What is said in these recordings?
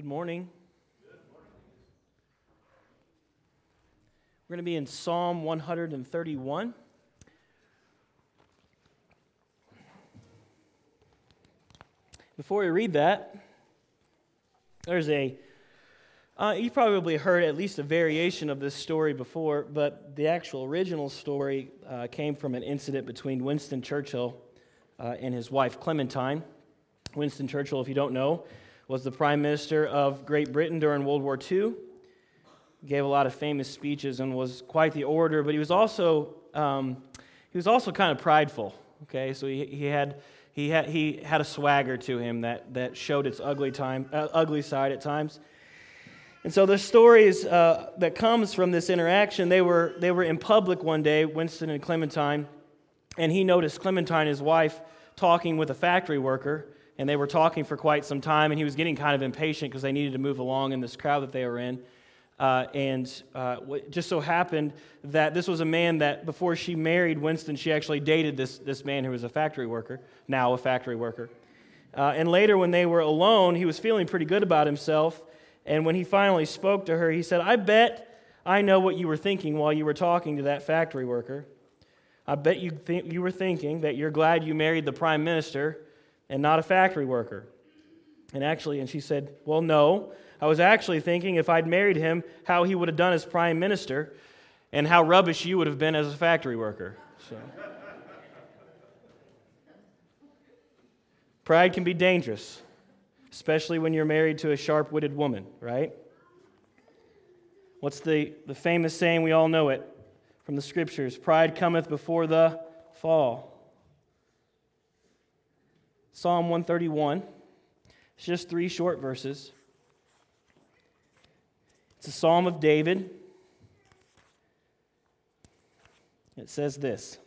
Good morning. We're going to be in Psalm 131. Before we read that, there's a, uh, you probably heard at least a variation of this story before, but the actual original story uh, came from an incident between Winston Churchill uh, and his wife Clementine. Winston Churchill, if you don't know, was the Prime Minister of Great Britain during World War II gave a lot of famous speeches and was quite the orator, but he was also, um, he was also kind of prideful. Okay, so he, he, had, he, had, he had a swagger to him that, that showed its ugly, time, uh, ugly side at times. And so the stories uh, that comes from this interaction, they were, they were in public one day, Winston and Clementine, and he noticed Clementine, his wife, talking with a factory worker, and they were talking for quite some time, and he was getting kind of impatient because they needed to move along in this crowd that they were in. Uh, and uh, it just so happened that this was a man that before she married Winston, she actually dated this, this man who was a factory worker, now a factory worker. Uh, and later, when they were alone, he was feeling pretty good about himself. And when he finally spoke to her, he said, I bet I know what you were thinking while you were talking to that factory worker. I bet you, th- you were thinking that you're glad you married the prime minister and not a factory worker. And actually, and she said, Well, no. I was actually thinking if I'd married him, how he would have done as prime minister and how rubbish you would have been as a factory worker. So. Pride can be dangerous, especially when you're married to a sharp witted woman, right? What's the, the famous saying? We all know it from the scriptures Pride cometh before the fall. Psalm 131. It's just three short verses. It's a psalm of David. It says this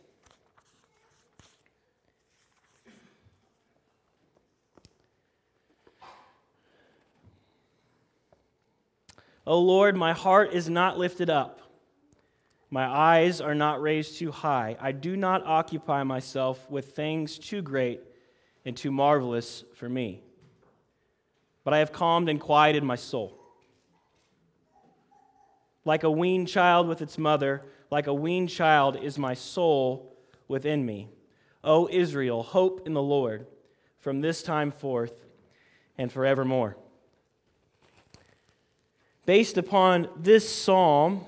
O Lord, my heart is not lifted up. My eyes are not raised too high. I do not occupy myself with things too great and too marvelous for me. But I have calmed and quieted my soul. Like a weaned child with its mother, like a weaned child is my soul within me. O Israel, hope in the Lord from this time forth and forevermore. Based upon this psalm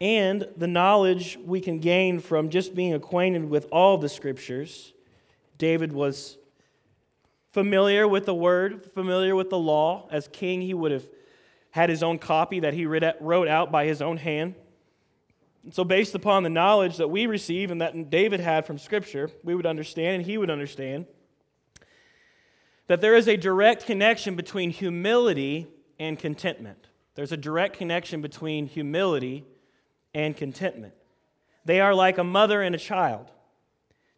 and the knowledge we can gain from just being acquainted with all the scriptures, David was familiar with the word, familiar with the law. As king, he would have had his own copy that he wrote out by his own hand. And so, based upon the knowledge that we receive and that David had from Scripture, we would understand and he would understand that there is a direct connection between humility and contentment. There's a direct connection between humility and contentment. They are like a mother and a child.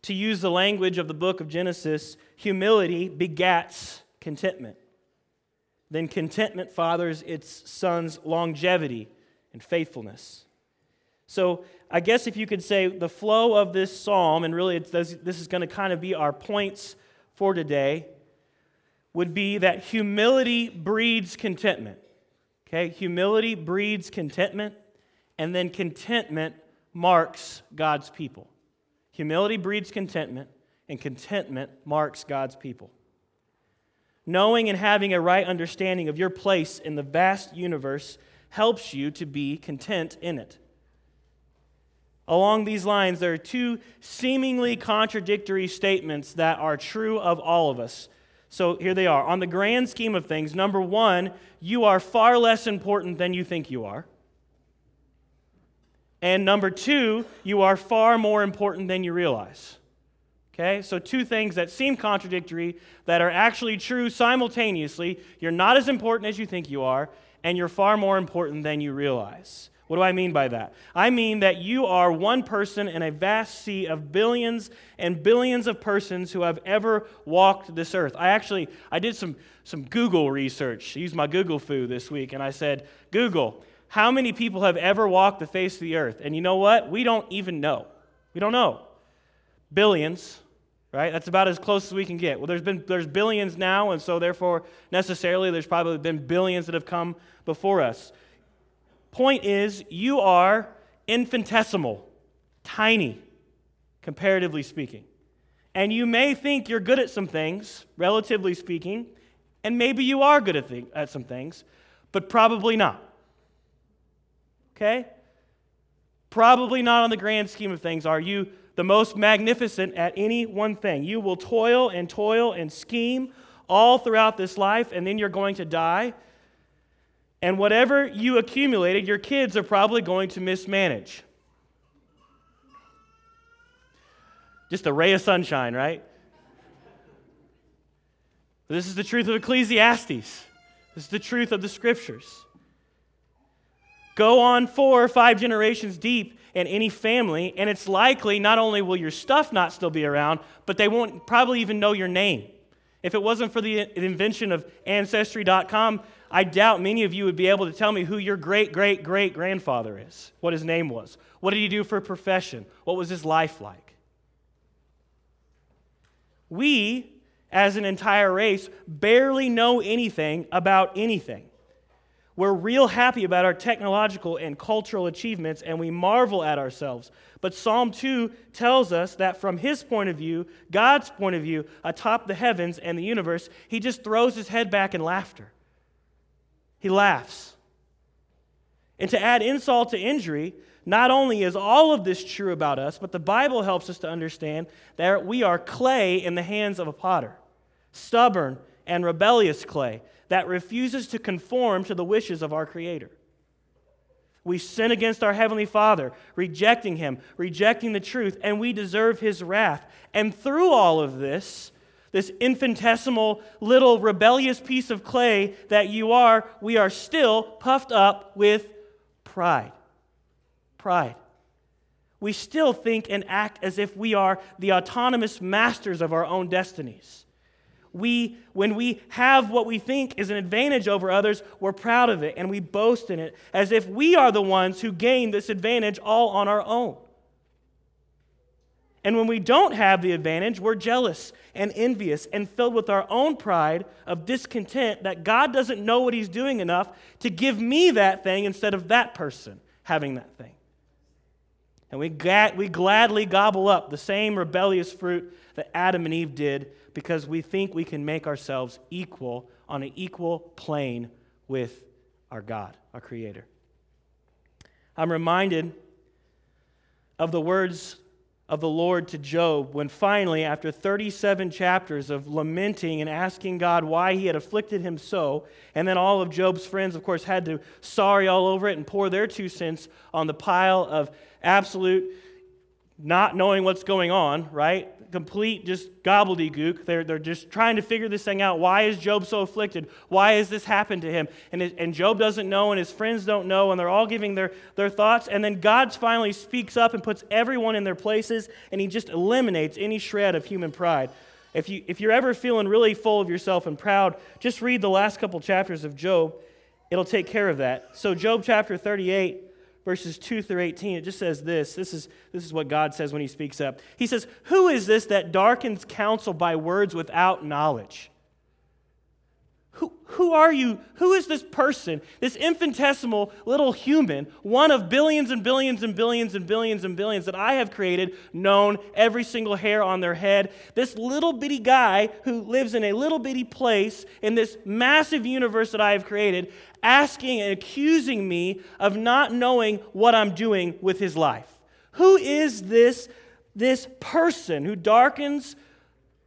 To use the language of the book of Genesis, humility begats contentment then contentment fathers its son's longevity and faithfulness. So, I guess if you could say the flow of this psalm, and really this is going to kind of be our points for today, would be that humility breeds contentment. Okay? Humility breeds contentment, and then contentment marks God's people. Humility breeds contentment, and contentment marks God's people. Knowing and having a right understanding of your place in the vast universe helps you to be content in it. Along these lines, there are two seemingly contradictory statements that are true of all of us. So here they are. On the grand scheme of things, number one, you are far less important than you think you are. And number two, you are far more important than you realize. Okay, so two things that seem contradictory that are actually true simultaneously. You're not as important as you think you are, and you're far more important than you realize. What do I mean by that? I mean that you are one person in a vast sea of billions and billions of persons who have ever walked this earth. I actually I did some some Google research. I used my Google fu this week and I said, "Google, how many people have ever walked the face of the earth?" And you know what? We don't even know. We don't know. Billions right? That's about as close as we can get. Well, there's been there's billions now, and so therefore necessarily there's probably been billions that have come before us. Point is, you are infinitesimal, tiny, comparatively speaking. And you may think you're good at some things, relatively speaking, and maybe you are good at, th- at some things, but probably not. Okay? Probably not on the grand scheme of things are you the most magnificent at any one thing. You will toil and toil and scheme all throughout this life, and then you're going to die. And whatever you accumulated, your kids are probably going to mismanage. Just a ray of sunshine, right? This is the truth of Ecclesiastes. This is the truth of the scriptures. Go on four or five generations deep in any family, and it's likely not only will your stuff not still be around, but they won't probably even know your name. If it wasn't for the invention of Ancestry.com, I doubt many of you would be able to tell me who your great great great grandfather is, what his name was, what did he do for a profession, what was his life like. We, as an entire race, barely know anything about anything. We're real happy about our technological and cultural achievements, and we marvel at ourselves. But Psalm 2 tells us that from his point of view, God's point of view, atop the heavens and the universe, he just throws his head back in laughter. He laughs. And to add insult to injury, not only is all of this true about us, but the Bible helps us to understand that we are clay in the hands of a potter, stubborn and rebellious clay that refuses to conform to the wishes of our Creator. We sin against our Heavenly Father, rejecting Him, rejecting the truth, and we deserve His wrath. And through all of this, this infinitesimal little rebellious piece of clay that you are, we are still puffed up with pride. Pride. We still think and act as if we are the autonomous masters of our own destinies we, when we have what we think is an advantage over others, we're proud of it and we boast in it as if we are the ones who gain this advantage all on our own. And when we don't have the advantage, we're jealous and envious and filled with our own pride of discontent that God doesn't know what He's doing enough to give me that thing instead of that person having that thing. And we, ga- we gladly gobble up the same rebellious fruit that Adam and Eve did because we think we can make ourselves equal on an equal plane with our God, our Creator. I'm reminded of the words of the Lord to Job when finally, after 37 chapters of lamenting and asking God why he had afflicted him so, and then all of Job's friends, of course, had to sorry all over it and pour their two cents on the pile of absolute not knowing what's going on, right? Complete just gobbledygook. They're, they're just trying to figure this thing out. Why is Job so afflicted? Why has this happened to him? And, it, and Job doesn't know, and his friends don't know, and they're all giving their, their thoughts. And then God finally speaks up and puts everyone in their places, and he just eliminates any shred of human pride. If, you, if you're ever feeling really full of yourself and proud, just read the last couple chapters of Job. It'll take care of that. So, Job chapter 38 verses 2 through 18, it just says this. This is, this is what God says when he speaks up. He says, Who is this that darkens counsel by words without knowledge? Who, who are you? Who is this person, this infinitesimal little human, one of billions and billions and billions and billions and billions that I have created, known every single hair on their head? This little bitty guy who lives in a little bitty place in this massive universe that I have created, asking and accusing me of not knowing what I'm doing with his life. Who is this, this person who darkens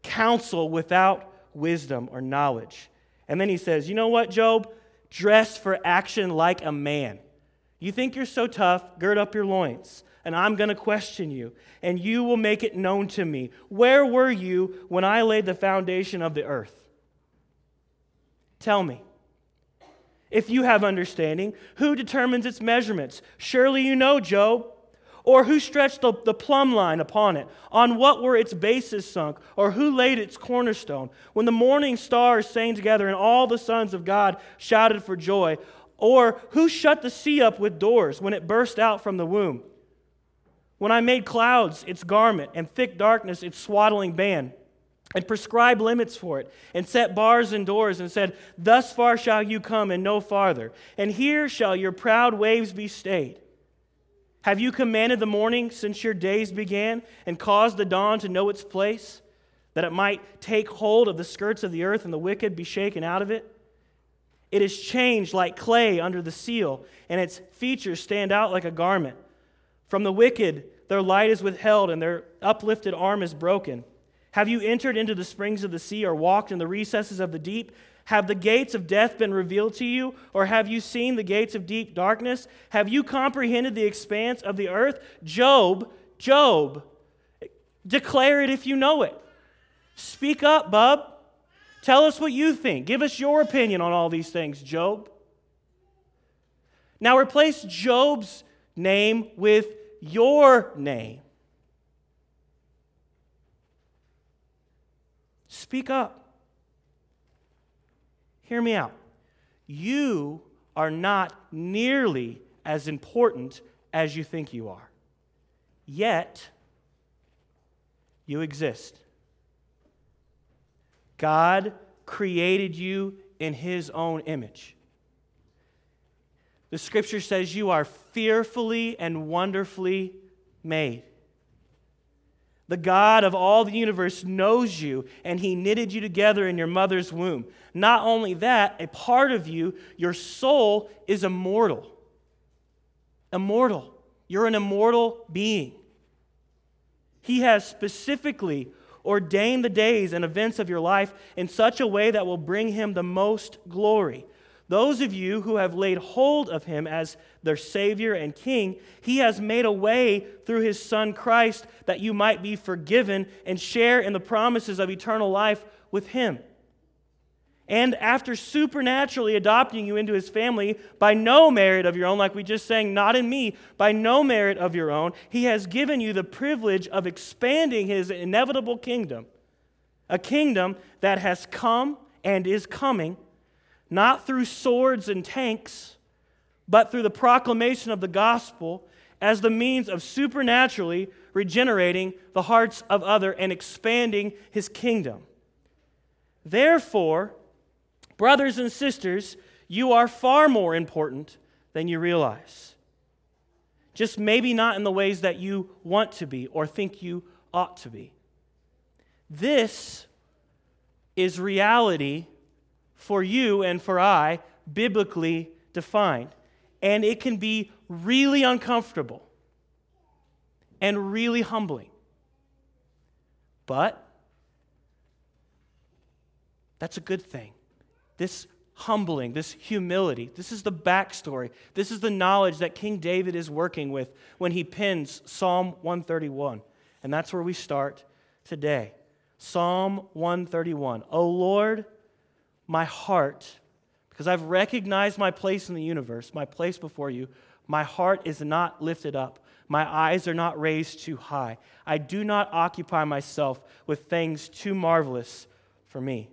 counsel without wisdom or knowledge? And then he says, You know what, Job? Dress for action like a man. You think you're so tough, gird up your loins, and I'm going to question you, and you will make it known to me. Where were you when I laid the foundation of the earth? Tell me. If you have understanding, who determines its measurements? Surely you know, Job. Or who stretched the, the plumb line upon it? On what were its bases sunk? Or who laid its cornerstone? When the morning stars sang together and all the sons of God shouted for joy? Or who shut the sea up with doors when it burst out from the womb? When I made clouds its garment and thick darkness its swaddling band? And prescribe limits for it, and set bars and doors, and said, Thus far shall you come, and no farther, and here shall your proud waves be stayed. Have you commanded the morning since your days began, and caused the dawn to know its place, that it might take hold of the skirts of the earth, and the wicked be shaken out of it? It is changed like clay under the seal, and its features stand out like a garment. From the wicked, their light is withheld, and their uplifted arm is broken. Have you entered into the springs of the sea or walked in the recesses of the deep? Have the gates of death been revealed to you? Or have you seen the gates of deep darkness? Have you comprehended the expanse of the earth? Job, Job, declare it if you know it. Speak up, bub. Tell us what you think. Give us your opinion on all these things, Job. Now replace Job's name with your name. Speak up. Hear me out. You are not nearly as important as you think you are. Yet, you exist. God created you in His own image. The scripture says you are fearfully and wonderfully made. The God of all the universe knows you, and He knitted you together in your mother's womb. Not only that, a part of you, your soul, is immortal. Immortal. You're an immortal being. He has specifically ordained the days and events of your life in such a way that will bring Him the most glory. Those of you who have laid hold of him as their Savior and King, he has made a way through his Son Christ that you might be forgiven and share in the promises of eternal life with him. And after supernaturally adopting you into his family by no merit of your own, like we just sang, not in me, by no merit of your own, he has given you the privilege of expanding his inevitable kingdom. A kingdom that has come and is coming not through swords and tanks, but through the proclamation of the gospel as the means of supernaturally regenerating the hearts of other and expanding his kingdom. Therefore, brothers and sisters, you are far more important than you realize. Just maybe not in the ways that you want to be or think you ought to be. This is reality for you and for I, biblically defined. And it can be really uncomfortable and really humbling. But that's a good thing. This humbling, this humility, this is the backstory. This is the knowledge that King David is working with when he pens Psalm 131. And that's where we start today. Psalm 131. O Lord, my heart, because I've recognized my place in the universe, my place before you, my heart is not lifted up. My eyes are not raised too high. I do not occupy myself with things too marvelous for me.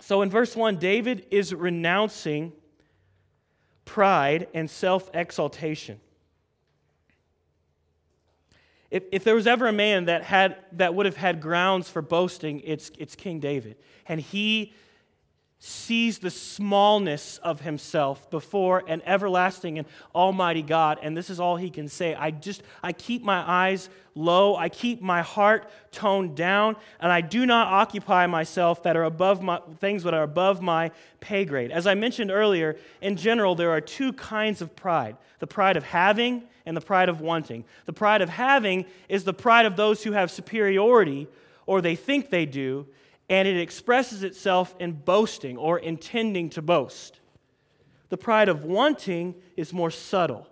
So in verse 1, David is renouncing pride and self exaltation. If, if there was ever a man that, had, that would have had grounds for boasting, it's, it's King David. And he sees the smallness of himself before an everlasting and almighty God. And this is all he can say. I just, I keep my eyes low. I keep my heart toned down. And I do not occupy myself that are above my, things that are above my pay grade. As I mentioned earlier, in general, there are two kinds of pride the pride of having and the pride of wanting. The pride of having is the pride of those who have superiority, or they think they do, and it expresses itself in boasting or intending to boast. The pride of wanting is more subtle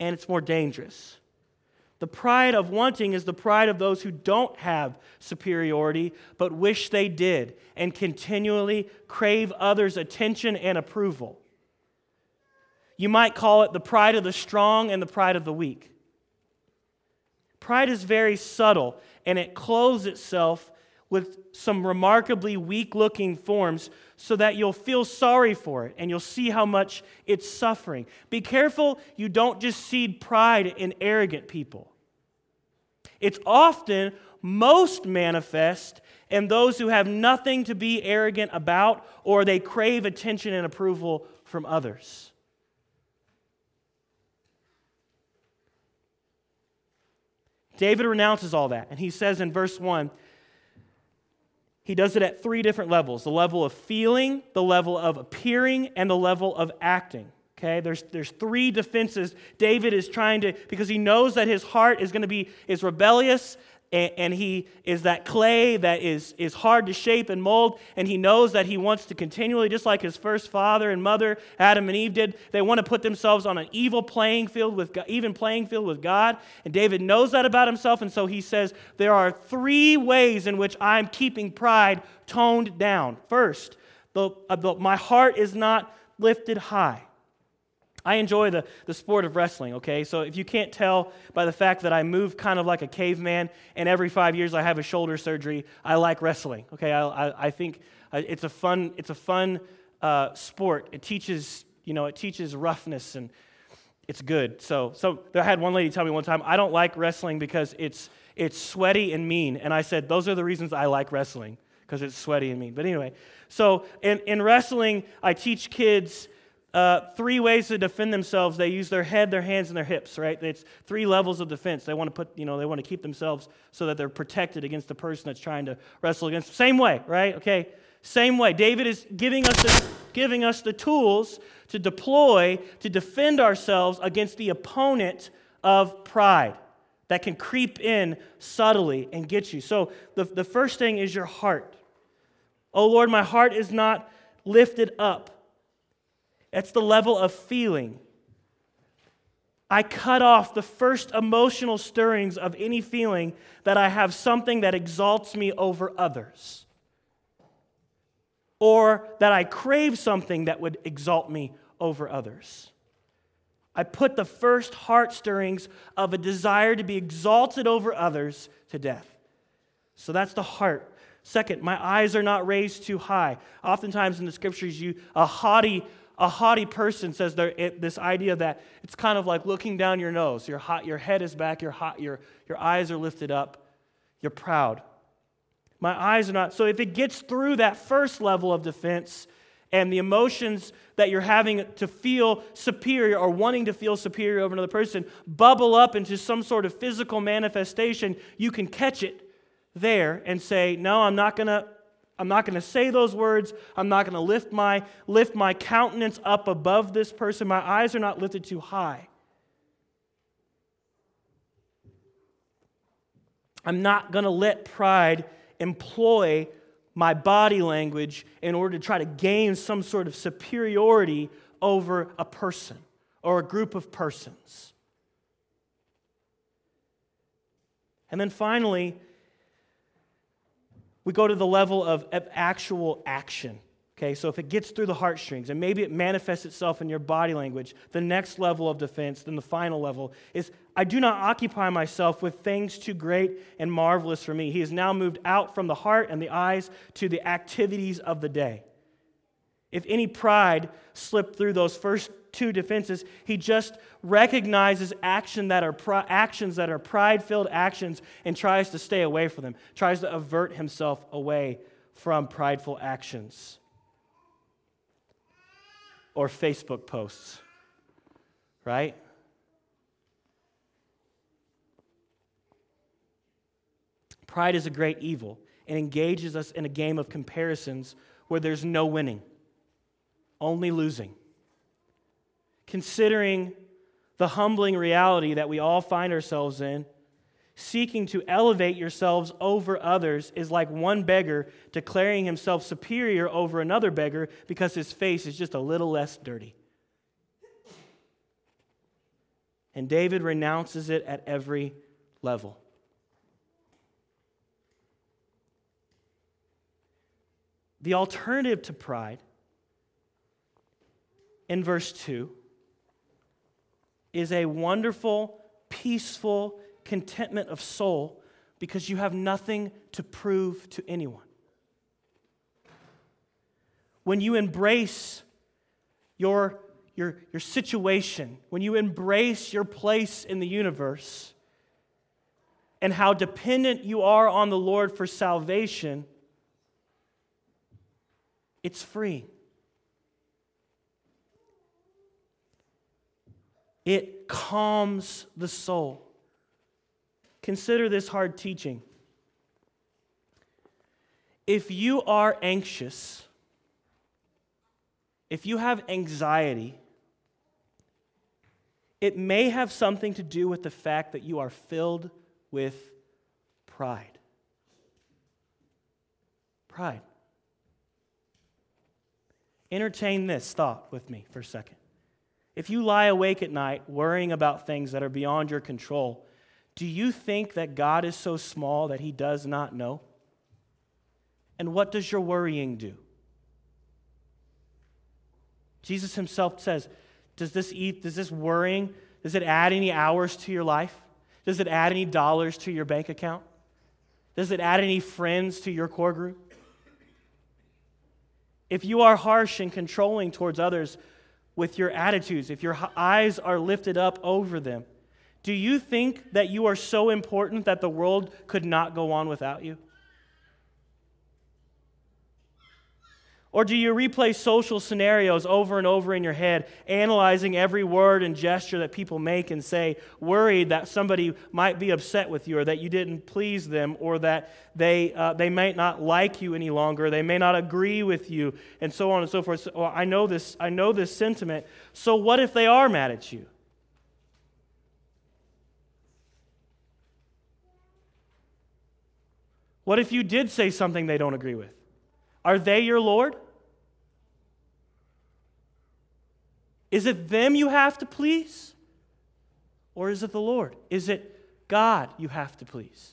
and it's more dangerous. The pride of wanting is the pride of those who don't have superiority but wish they did and continually crave others' attention and approval. You might call it the pride of the strong and the pride of the weak. Pride is very subtle and it clothes itself with some remarkably weak looking forms so that you'll feel sorry for it and you'll see how much it's suffering. Be careful you don't just seed pride in arrogant people. It's often most manifest in those who have nothing to be arrogant about or they crave attention and approval from others. David renounces all that, and he says in verse 1 he does it at three different levels the level of feeling, the level of appearing, and the level of acting. Okay, there's, there's three defenses David is trying to, because he knows that his heart is going to be, is rebellious, and, and, he is that clay that is, is hard to shape and mold, and he knows that he wants to continually, just like his first father and mother, Adam and Eve did, they want to put themselves on an evil playing field with God, even playing field with God. And David knows that about himself, and so he says, There are three ways in which I'm keeping pride toned down. First, the, uh, the, my heart is not lifted high. I enjoy the, the sport of wrestling, okay? So if you can't tell by the fact that I move kind of like a caveman and every five years I have a shoulder surgery, I like wrestling, okay? I, I, I think uh, it's a fun, it's a fun uh, sport. It teaches, you know, it teaches roughness and it's good. So, so I had one lady tell me one time, I don't like wrestling because it's, it's sweaty and mean. And I said, those are the reasons I like wrestling, because it's sweaty and mean. But anyway, so in, in wrestling, I teach kids uh, three ways to defend themselves. They use their head, their hands, and their hips, right? It's three levels of defense. They want to put, you know, they want to keep themselves so that they're protected against the person that's trying to wrestle against. Same way, right? Okay, same way. David is giving us the, giving us the tools to deploy to defend ourselves against the opponent of pride that can creep in subtly and get you. So the, the first thing is your heart. Oh Lord, my heart is not lifted up. It's the level of feeling. I cut off the first emotional stirrings of any feeling that I have something that exalts me over others, or that I crave something that would exalt me over others. I put the first heart stirrings of a desire to be exalted over others to death. So that's the heart. Second, my eyes are not raised too high. Oftentimes in the scriptures, you a haughty a haughty person says there, it, this idea that it's kind of like looking down your nose. Your, hot, your head is back, your, hot, your, your eyes are lifted up, you're proud. My eyes are not. So if it gets through that first level of defense and the emotions that you're having to feel superior or wanting to feel superior over another person bubble up into some sort of physical manifestation, you can catch it there and say, No, I'm not going to I'm not going to say those words. I'm not going to lift my, lift my countenance up above this person. My eyes are not lifted too high. I'm not going to let pride employ my body language in order to try to gain some sort of superiority over a person or a group of persons. And then finally, we go to the level of, of actual action. Okay, so if it gets through the heartstrings and maybe it manifests itself in your body language, the next level of defense, then the final level is I do not occupy myself with things too great and marvelous for me. He has now moved out from the heart and the eyes to the activities of the day. If any pride slipped through those first two defenses, he just recognizes action that are actions that are pride filled actions and tries to stay away from them, tries to avert himself away from prideful actions or Facebook posts, right? Pride is a great evil and engages us in a game of comparisons where there's no winning only losing. Considering the humbling reality that we all find ourselves in, seeking to elevate yourselves over others is like one beggar declaring himself superior over another beggar because his face is just a little less dirty. And David renounces it at every level. The alternative to pride in verse 2 is a wonderful, peaceful contentment of soul because you have nothing to prove to anyone. When you embrace your, your, your situation, when you embrace your place in the universe, and how dependent you are on the Lord for salvation, it's free. It calms the soul. Consider this hard teaching. If you are anxious, if you have anxiety, it may have something to do with the fact that you are filled with pride. Pride. Entertain this thought with me for a second. If you lie awake at night worrying about things that are beyond your control, do you think that God is so small that he does not know? And what does your worrying do? Jesus himself says, does this eat, does this worrying, does it add any hours to your life? Does it add any dollars to your bank account? Does it add any friends to your core group? If you are harsh and controlling towards others with your attitudes, if your eyes are lifted up over them, do you think that you are so important that the world could not go on without you? Or do you replay social scenarios over and over in your head, analyzing every word and gesture that people make and say, worried that somebody might be upset with you or that you didn't please them or that they, uh, they might not like you any longer, they may not agree with you, and so on and so forth? So, well, I, know this, I know this sentiment. So, what if they are mad at you? What if you did say something they don't agree with? Are they your Lord? Is it them you have to please? Or is it the Lord? Is it God you have to please?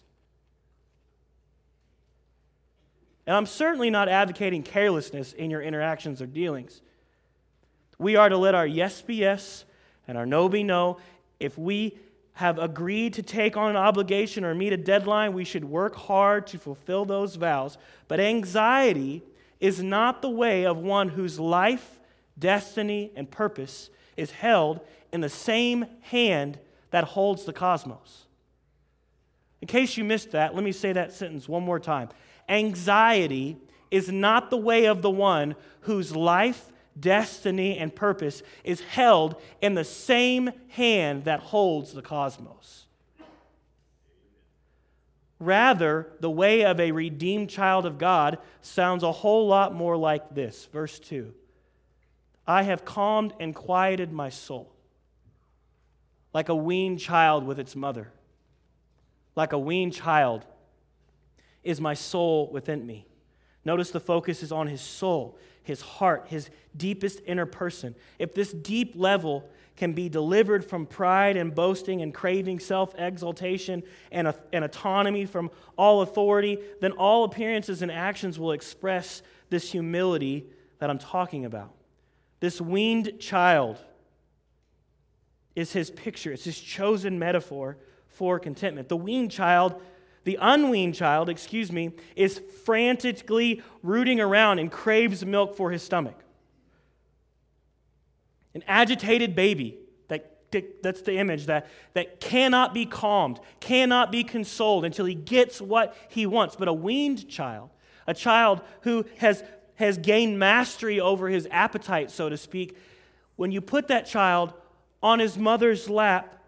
And I'm certainly not advocating carelessness in your interactions or dealings. We are to let our yes be yes and our no be no. If we have agreed to take on an obligation or meet a deadline, we should work hard to fulfill those vows. But anxiety is not the way of one whose life, destiny, and purpose is held in the same hand that holds the cosmos. In case you missed that, let me say that sentence one more time. Anxiety is not the way of the one whose life, destiny, and purpose is held in the same hand that holds the cosmos. Rather, the way of a redeemed child of God sounds a whole lot more like this. Verse 2 I have calmed and quieted my soul, like a weaned child with its mother. Like a weaned child is my soul within me. Notice the focus is on his soul his heart, his deepest inner person. If this deep level can be delivered from pride and boasting and craving self exaltation and, and autonomy from all authority, then all appearances and actions will express this humility that I'm talking about. This weaned child is his picture, it's his chosen metaphor for contentment. The weaned child the unweaned child, excuse me, is frantically rooting around and craves milk for his stomach. An agitated baby, that, that's the image, that, that cannot be calmed, cannot be consoled until he gets what he wants. But a weaned child, a child who has, has gained mastery over his appetite, so to speak, when you put that child on his mother's lap,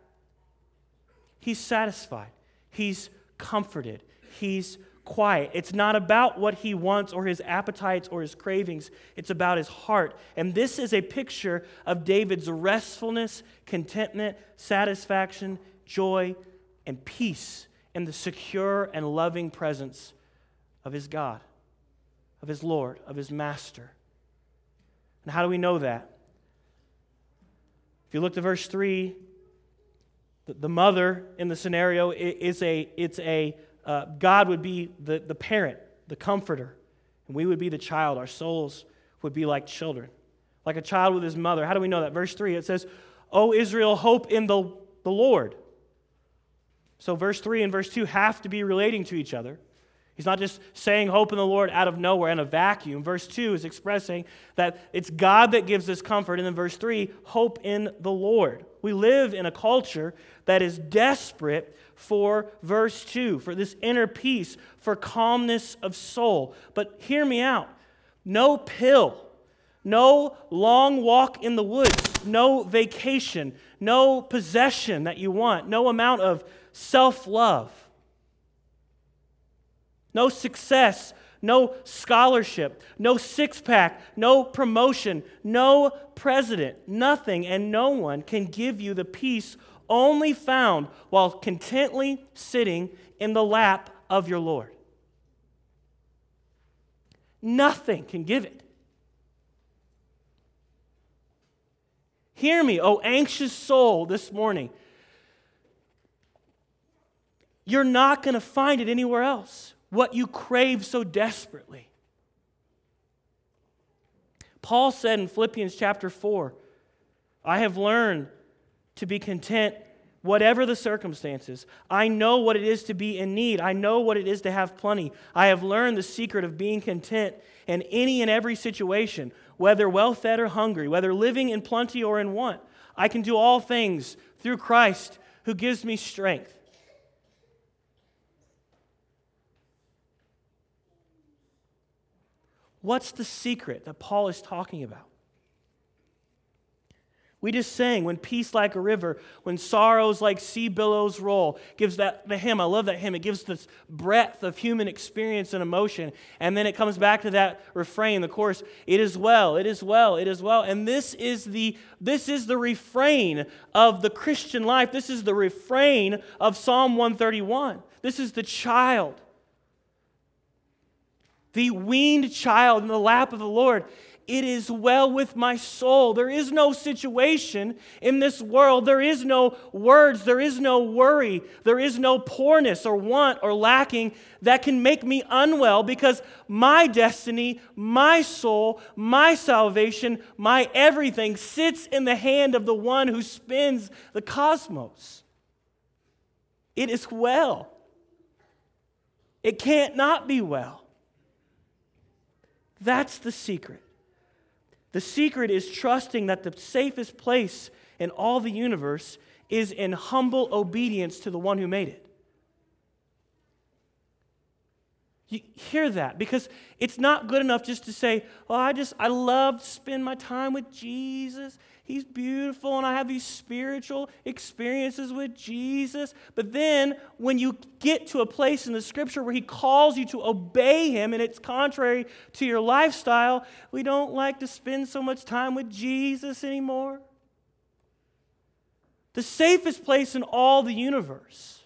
he's satisfied. He's comforted. He's quiet. It's not about what he wants or his appetites or his cravings, it's about his heart. And this is a picture of David's restfulness, contentment, satisfaction, joy, and peace in the secure and loving presence of his God, of his Lord, of his Master. And how do we know that? If you look to verse 3, the mother in the scenario is a, it's a, uh, God would be the, the parent, the comforter, and we would be the child. Our souls would be like children, like a child with his mother. How do we know that? Verse 3, it says, O Israel, hope in the, the Lord. So verse 3 and verse 2 have to be relating to each other. He's not just saying hope in the Lord out of nowhere in a vacuum. Verse 2 is expressing that it's God that gives us comfort. And then verse 3, hope in the Lord. We live in a culture that is desperate for verse 2, for this inner peace, for calmness of soul. But hear me out no pill, no long walk in the woods, no vacation, no possession that you want, no amount of self love no success, no scholarship, no six pack, no promotion, no president, nothing and no one can give you the peace only found while contently sitting in the lap of your Lord. Nothing can give it. Hear me, O anxious soul, this morning. You're not going to find it anywhere else what you crave so desperately. Paul said in Philippians chapter 4, I have learned to be content whatever the circumstances. I know what it is to be in need. I know what it is to have plenty. I have learned the secret of being content in any and every situation, whether well fed or hungry, whether living in plenty or in want. I can do all things through Christ who gives me strength. What's the secret that Paul is talking about? We just sang, when peace like a river, when sorrows like sea billows roll, gives that the hymn. I love that hymn. It gives this breadth of human experience and emotion. And then it comes back to that refrain, the chorus, it is well, it is well, it is well. And this is the this is the refrain of the Christian life. This is the refrain of Psalm 131. This is the child the weaned child in the lap of the Lord. It is well with my soul. There is no situation in this world. There is no words. There is no worry. There is no poorness or want or lacking that can make me unwell because my destiny, my soul, my salvation, my everything sits in the hand of the one who spins the cosmos. It is well. It can't not be well. That's the secret. The secret is trusting that the safest place in all the universe is in humble obedience to the one who made it. You hear that because it's not good enough just to say, "Well, I just I love to spend my time with Jesus. He's beautiful and I have these spiritual experiences with Jesus." But then when you get to a place in the scripture where he calls you to obey him and it's contrary to your lifestyle, we don't like to spend so much time with Jesus anymore. The safest place in all the universe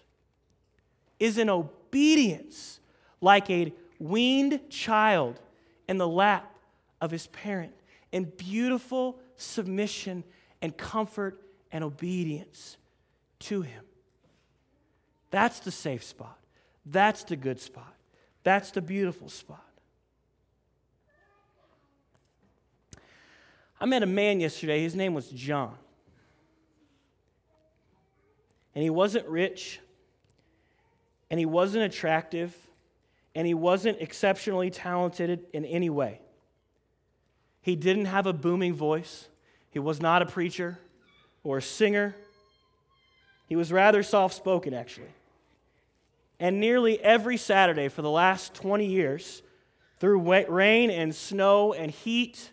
is in obedience like a weaned child in the lap of his parent in beautiful submission and comfort and obedience to him. That's the safe spot. That's the good spot. That's the beautiful spot. I met a man yesterday. His name was John. And he wasn't rich, and he wasn't attractive, and he wasn't exceptionally talented in any way. He didn't have a booming voice, he was not a preacher or a singer. He was rather soft spoken, actually. And nearly every Saturday for the last 20 years, through rain and snow and heat,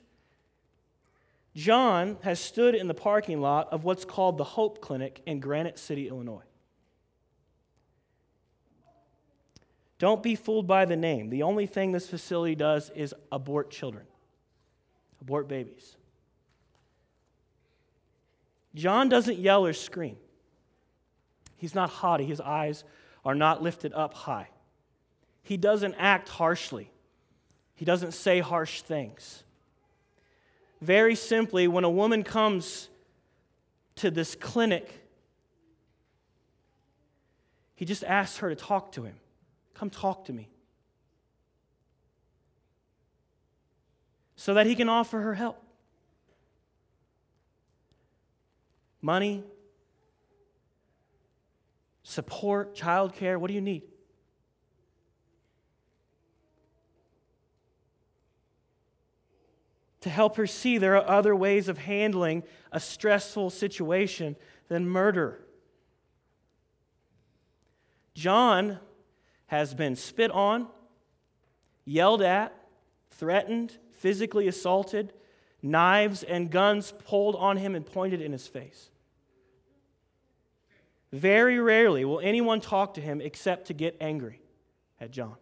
John has stood in the parking lot of what's called the Hope Clinic in Granite City, Illinois. Don't be fooled by the name. The only thing this facility does is abort children, abort babies. John doesn't yell or scream. He's not haughty. His eyes are not lifted up high. He doesn't act harshly. He doesn't say harsh things. Very simply, when a woman comes to this clinic, he just asks her to talk to him. Come talk to me. So that he can offer her help. Money, support, childcare, what do you need? To help her see there are other ways of handling a stressful situation than murder. John has been spit on, yelled at, threatened, physically assaulted, knives and guns pulled on him and pointed in his face. Very rarely will anyone talk to him except to get angry at John.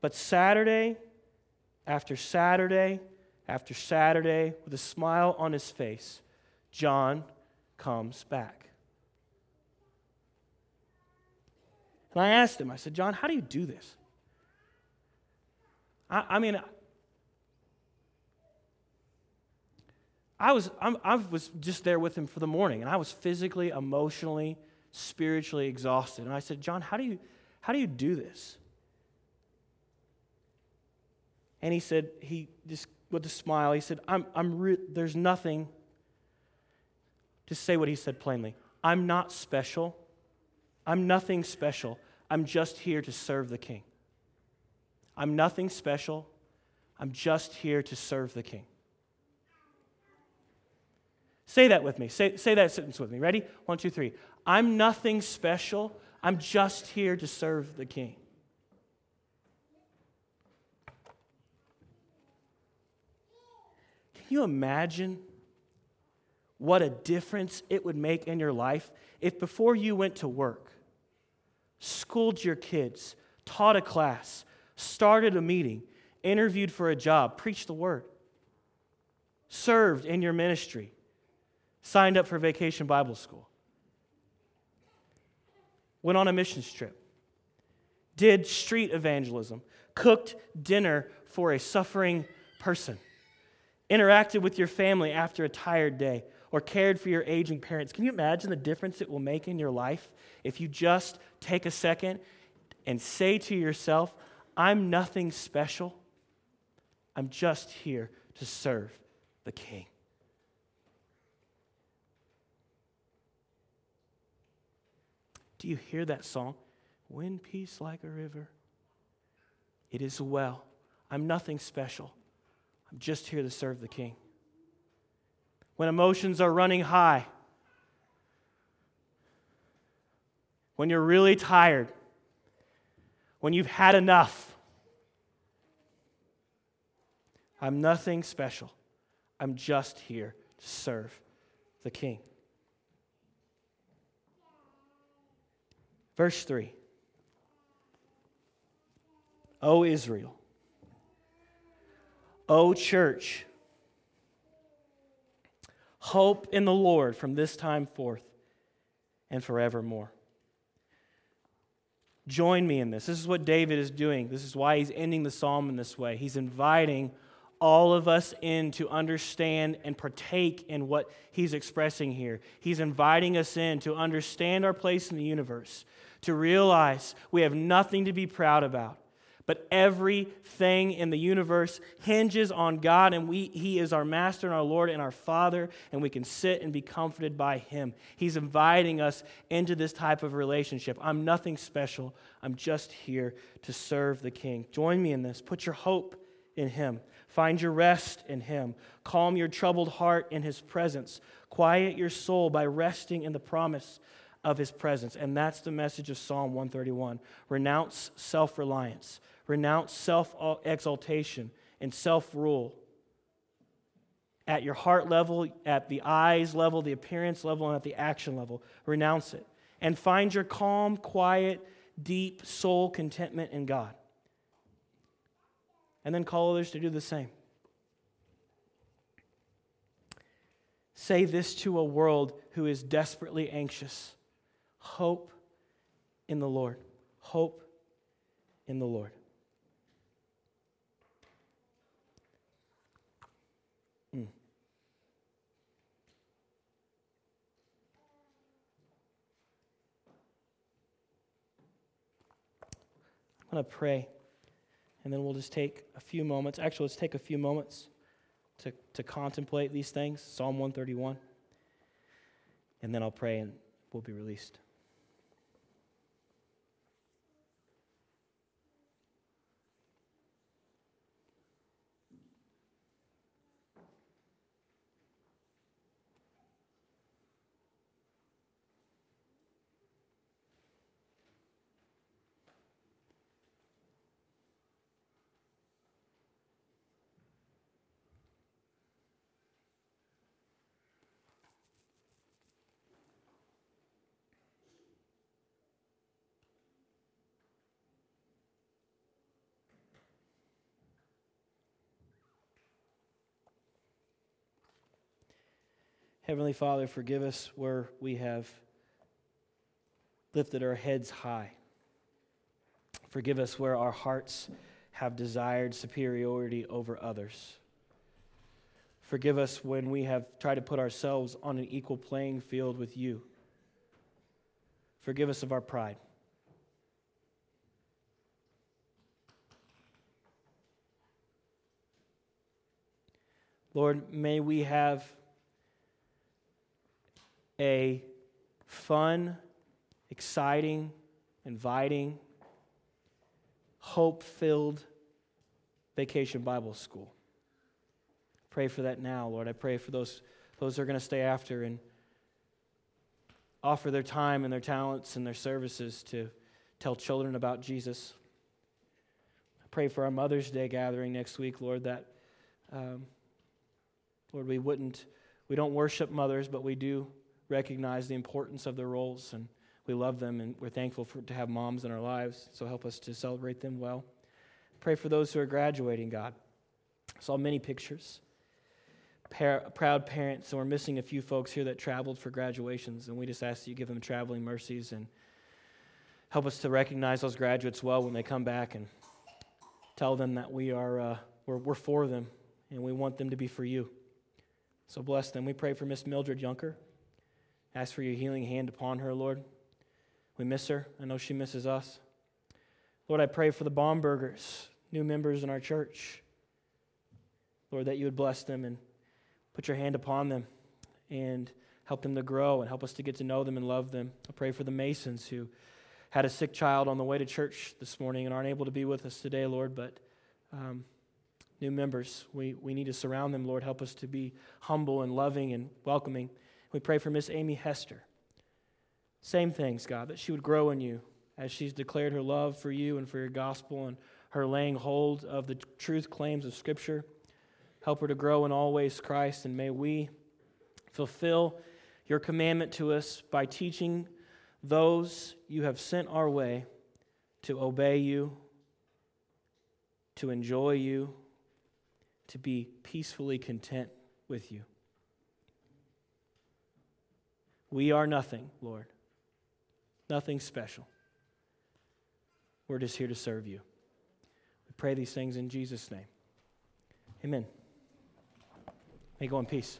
But Saturday after Saturday after Saturday, with a smile on his face, John comes back. And I asked him, I said, John, how do you do this? I, I mean, I was, I'm, i was just there with him for the morning, and I was physically, emotionally, spiritually exhausted. And I said, John, how do you, how do, you do this? And he said, he just with a smile, he said, I'm, I'm re- there's nothing, to say what he said plainly. I'm not special. I'm nothing special. I'm just here to serve the king. I'm nothing special. I'm just here to serve the king. Say that with me. Say, say that sentence with me. Ready? One, two, three. I'm nothing special. I'm just here to serve the king. Can you imagine what a difference it would make in your life if before you went to work, schooled your kids, taught a class, started a meeting, interviewed for a job, preached the word, served in your ministry, signed up for vacation Bible school, went on a missions trip, did street evangelism, cooked dinner for a suffering person, interacted with your family after a tired day, or cared for your aging parents. Can you imagine the difference it will make in your life if you just take a second and say to yourself, I'm nothing special. I'm just here to serve the King. Do you hear that song? When peace like a river. It is well. I'm nothing special. I'm just here to serve the King. When emotions are running high, when you're really tired, when you've had enough. I'm nothing special. I'm just here to serve the King. Verse 3 O Israel, O church, hope in the Lord from this time forth and forevermore. Join me in this. This is what David is doing. This is why he's ending the psalm in this way. He's inviting all of us in to understand and partake in what he's expressing here. He's inviting us in to understand our place in the universe, to realize we have nothing to be proud about but everything in the universe hinges on God, and we, He is our Master and our Lord and our Father, and we can sit and be comforted by Him. He's inviting us into this type of relationship. I'm nothing special, I'm just here to serve the King. Join me in this. Put your hope in Him. Find your rest in Him. Calm your troubled heart in His presence. Quiet your soul by resting in the promise of His presence. And that's the message of Psalm 131. Renounce self reliance Renounce self exaltation and self rule. At your heart level, at the eyes level, the appearance level, and at the action level. Renounce it. And find your calm, quiet, deep soul contentment in God. And then call others to do the same. Say this to a world who is desperately anxious hope in the Lord. Hope in the Lord. I'm going to pray, and then we'll just take a few moments. Actually, let's take a few moments to, to contemplate these things Psalm 131. And then I'll pray, and we'll be released. Heavenly Father, forgive us where we have lifted our heads high. Forgive us where our hearts have desired superiority over others. Forgive us when we have tried to put ourselves on an equal playing field with you. Forgive us of our pride. Lord, may we have a fun, exciting, inviting, hope filled vacation Bible school. Pray for that now, Lord. I pray for those, those who are going to stay after and offer their time and their talents and their services to tell children about Jesus. I pray for our Mother's Day gathering next week, Lord, that, um, Lord, we wouldn't, we don't worship mothers, but we do recognize the importance of their roles and we love them and we're thankful for, to have moms in our lives. So help us to celebrate them well. Pray for those who are graduating, God. I saw many pictures. Par- proud parents, and we're missing a few folks here that traveled for graduations, and we just ask that you give them traveling mercies and help us to recognize those graduates well when they come back and tell them that we are uh, we're, we're for them and we want them to be for you. So bless them. We pray for Miss Mildred Junker. Ask for your healing hand upon her, Lord. We miss her. I know she misses us. Lord, I pray for the Baumbergers, new members in our church. Lord, that you would bless them and put your hand upon them and help them to grow and help us to get to know them and love them. I pray for the Masons who had a sick child on the way to church this morning and aren't able to be with us today, Lord, but um, new members, we, we need to surround them, Lord. Help us to be humble and loving and welcoming. We pray for Miss Amy Hester. Same things, God, that she would grow in you as she's declared her love for you and for your gospel and her laying hold of the truth claims of Scripture. Help her to grow in all ways, Christ, and may we fulfill your commandment to us by teaching those you have sent our way to obey you, to enjoy you, to be peacefully content with you. We are nothing, Lord. Nothing special. We're just here to serve you. We pray these things in Jesus' name. Amen. May go in peace.